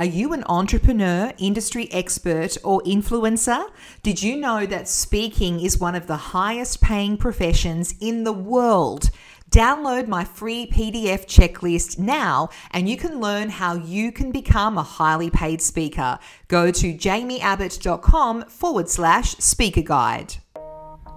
Are you an entrepreneur, industry expert, or influencer? Did you know that speaking is one of the highest paying professions in the world? Download my free PDF checklist now and you can learn how you can become a highly paid speaker. Go to jaimieabbott.com forward slash speaker guide.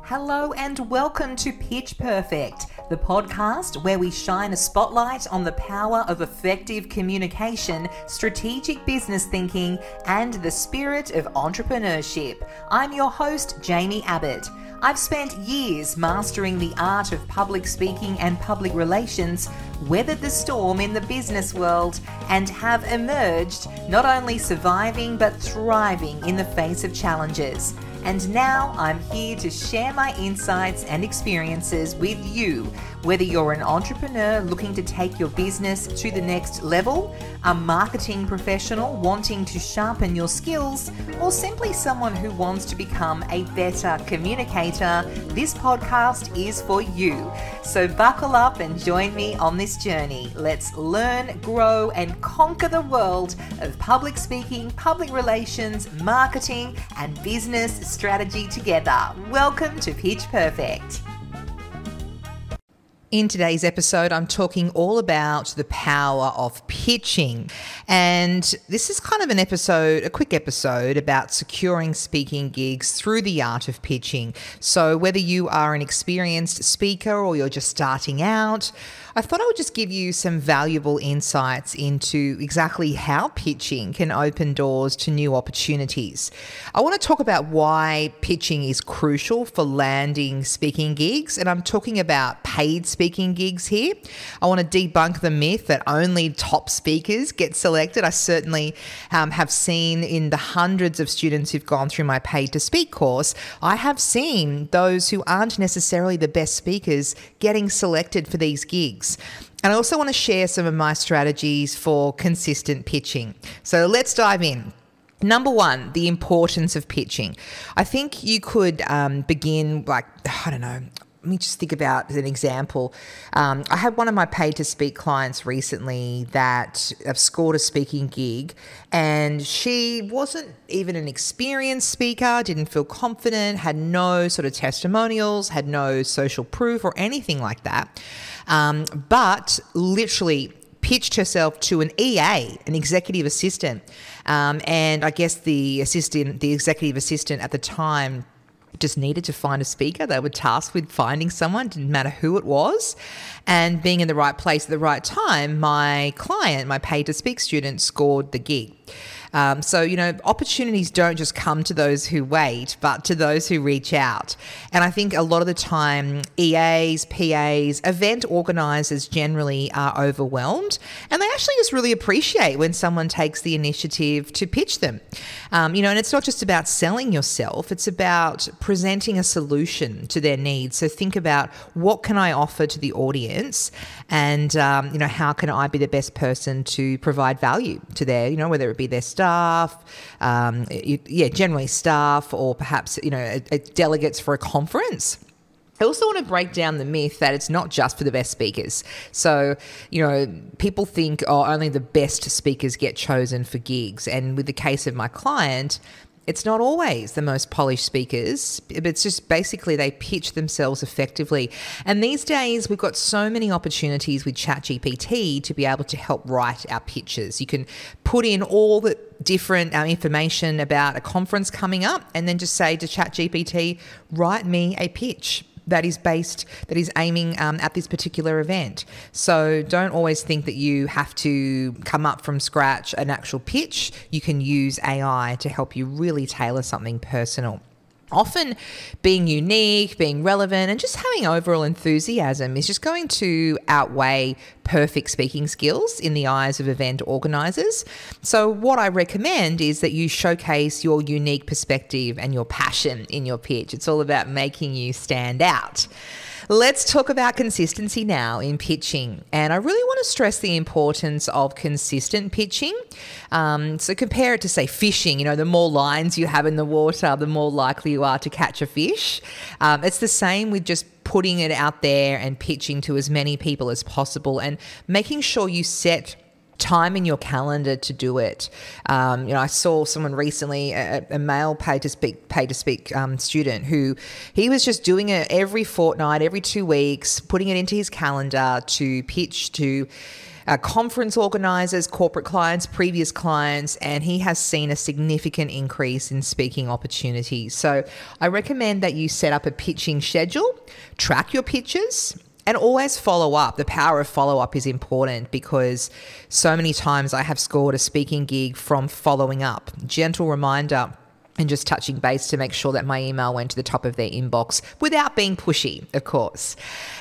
Hello and welcome to Pitch Perfect, the podcast where we shine a spotlight on the power of effective communication, strategic business thinking, and the spirit of entrepreneurship. I'm your host, Jaimie Abbott. I've spent years mastering the art of public speaking and public relations, weathered the storm in the business world, and have emerged not only surviving but thriving in the face of challenges. And now I'm here to share my insights and experiences with you, whether you're an entrepreneur looking to take your business to the next level, a marketing professional wanting to sharpen your skills, or simply someone who wants to become a better communicator, this podcast is for you. So buckle up and join me on this journey. Let's learn, grow, and conquer the world of public speaking, public relations, marketing, and business strategy together. Welcome to Pitch Perfect. In today's episode, I'm talking all about the power of pitching. And this is kind of an episode, a quick episode about securing speaking gigs through the art of pitching. So, whether you are an experienced speaker or you're just starting out, I thought I would just give you some valuable insights into exactly how pitching can open doors to new opportunities. I want to talk about why pitching is crucial for landing speaking gigs, and I'm talking about paid speaking gigs here. I want to debunk the myth that only top speakers get selected. I certainly um, have seen in the hundreds of students who've gone through my paid to speak course, I have seen those who aren't necessarily the best speakers getting selected for these gigs. And I also want to share some of my strategies for consistent pitching. So let's dive in. Number one, the importance of pitching. I think you could um, begin like, I don't know, let me just think about an example. Um, I had one of my paid to speak clients recently that have scored a speaking gig, and she wasn't even an experienced speaker, didn't feel confident, had no sort of testimonials, had no social proof or anything like that um, but literally pitched herself to an EA, an executive assistant. Um, and I guess the assistant, the executive assistant at the time, just needed to find a speaker. They were tasked with finding someone, didn't matter who it was. And being in the right place at the right time, my client, my paid to speak student, scored the gig. Um, so, you know, opportunities don't just come to those who wait, but to those who reach out. And I think a lot of the time, EAs, PAs, event organizers generally are overwhelmed and they actually just really appreciate when someone takes the initiative to pitch them. Um, you know, and it's not just about selling yourself, it's about presenting a solution to their needs. So think about what can I offer to the audience and, um, you know, how can I be the best person to provide value to their, you know, whether it be their staff staff, um, yeah, generally staff, or perhaps you know delegates for a conference. I also want to break down the myth that it's not just for the best speakers. So, you know, people think, oh, only the best speakers get chosen for gigs. And with the case of my client, it's not always the most polished speakers, but it's just basically they pitch themselves effectively. And these days, we've got so many opportunities with ChatGPT to be able to help write our pitches. You can put in all the different uh, information about a conference coming up and then just say to ChatGPT, write me a pitch that is based that is aiming um, at this particular event. So don't always think that you have to come up from scratch an actual pitch. You can use AI to help you really tailor something personal often being unique, being relevant, and just having overall enthusiasm is just going to outweigh perfect speaking skills in the eyes of event organizers. So, what I recommend is that you showcase your unique perspective and your passion in your pitch. It's all about making you stand out. Let's talk about consistency now in pitching. And I really want to stress the importance of consistent pitching. Um, so compare it to, say, fishing. You know, the more lines you have in the water, the more likely you are to catch a fish. Um, it's the same with just putting it out there and pitching to as many people as possible and making sure you set time in your calendar to do it. Um, you know, I saw someone recently, a, a male paid to speak, paid to speak um, student, who he was just doing it every fortnight, every two weeks, putting it into his calendar to pitch to. Uh, conference organizers, corporate clients, previous clients, and he has seen a significant increase in speaking opportunities. So I recommend that you set up a pitching schedule, track your pitches, and always follow up. The power of follow up is important because so many times I have scored a speaking gig from following up. Gentle reminder and just touching base to make sure that my email went to the top of their inbox without being pushy, of course.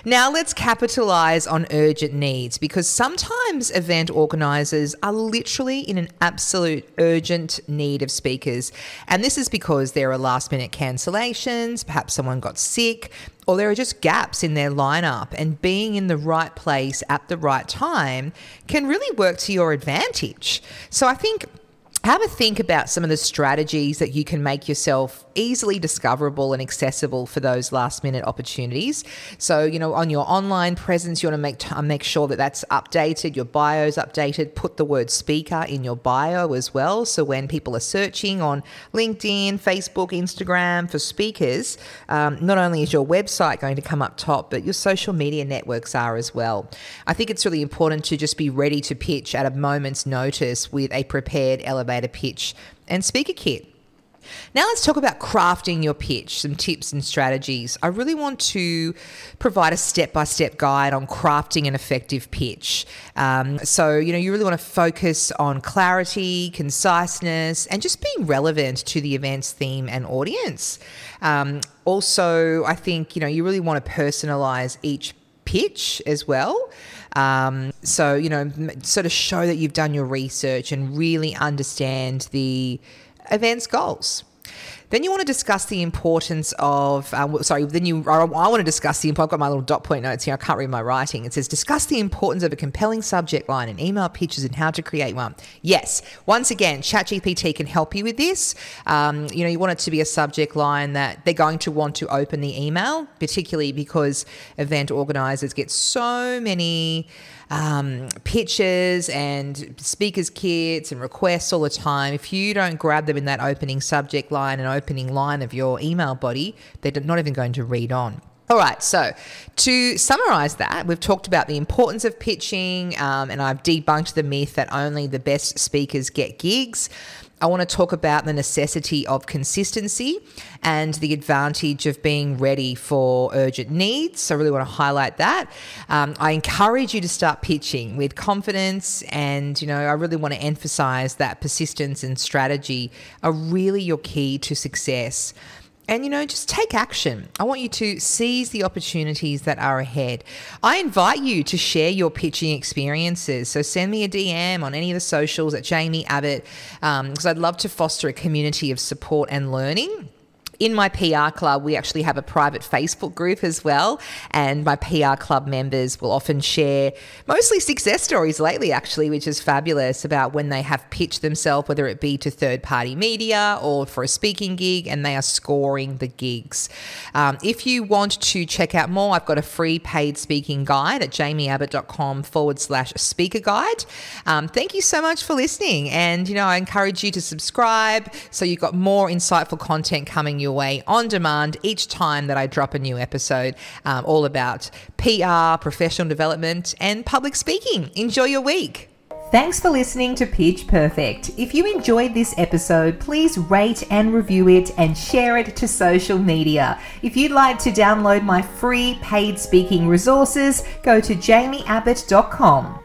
Now, let's capitalize on urgent needs because sometimes event organizers are literally in an absolute urgent need of speakers. And this is because there are last minute cancellations, perhaps someone got sick, or there are just gaps in their lineup, and being in the right place at the right time can really work to your advantage. So I think have a think about some of the strategies that you can make yourself easily discoverable and accessible for those last minute opportunities. So, you know, on your online presence, you want to make t- make sure that that's updated, your bio's updated, put the word speaker in your bio as well. So when people are searching on LinkedIn, Facebook, Instagram for speakers, um, not only is your website going to come up top, but your social media networks are as well. I think it's really important to just be ready to pitch at a moment's notice with a prepared elevator elevator pitch and speaker kit. Now let's talk about crafting your pitch, some tips and strategies. I really want to provide a step-by-step guide on crafting an effective pitch. Um, so you know you really want to focus on clarity, conciseness, and just being relevant to the event's theme and audience. Um, also, I think you know you really want to personalize each pitch as well. Um, so, you know, sort of show that you've done your research and really understand the event's goals. Then you want to discuss the importance of, um, sorry, then you, I want to discuss the, I've got my little dot point notes here, I can't read my writing. It says, discuss the importance of a compelling subject line and email pitches and how to create one. Yes, once again, ChatGPT can help you with this. Um, you know, you want it to be a subject line that they're going to want to open the email, particularly because event organizers get so many um, pitches and speakers kits and requests all the time. If you don't grab them in that opening subject line and opening line of your email body, they're not even going to read on. All right, so to summarize that, we've talked about the importance of pitching um, and I've debunked the myth that only the best speakers get gigs. I want to talk about the necessity of consistency and the advantage of being ready for urgent needs. So, I really want to highlight that. Um, I encourage you to start pitching with confidence, and you know, I really want to emphasize that persistence and strategy are really your key to success. And, you know, just take action. I want you to seize the opportunities that are ahead. I invite you to share your pitching experiences. So send me a DM on any of the socials at Jaimie Abbott, because um, I'd love to foster a community of support and learning in my PR club, we actually have a private Facebook group as well. And my PR club members will often share mostly success stories lately, actually, which is fabulous about when they have pitched themselves, whether it be to third party media or for a speaking gig, and they are scoring the gigs. Um, if you want to check out more, I've got a free paid speaking guide at jaimieabbott.com forward slash speaker guide. Um, thank you so much for listening. And, you know, I encourage you to subscribe so you've got more insightful content coming your way on demand each time that I drop a new episode, um, all about PR, professional development, and public speaking. Enjoy your week. Thanks for listening to Pitch Perfect. If you enjoyed this episode, please rate and review it and share it to social media. If you'd like to download my free paid speaking resources, go to jaimieabbott.com.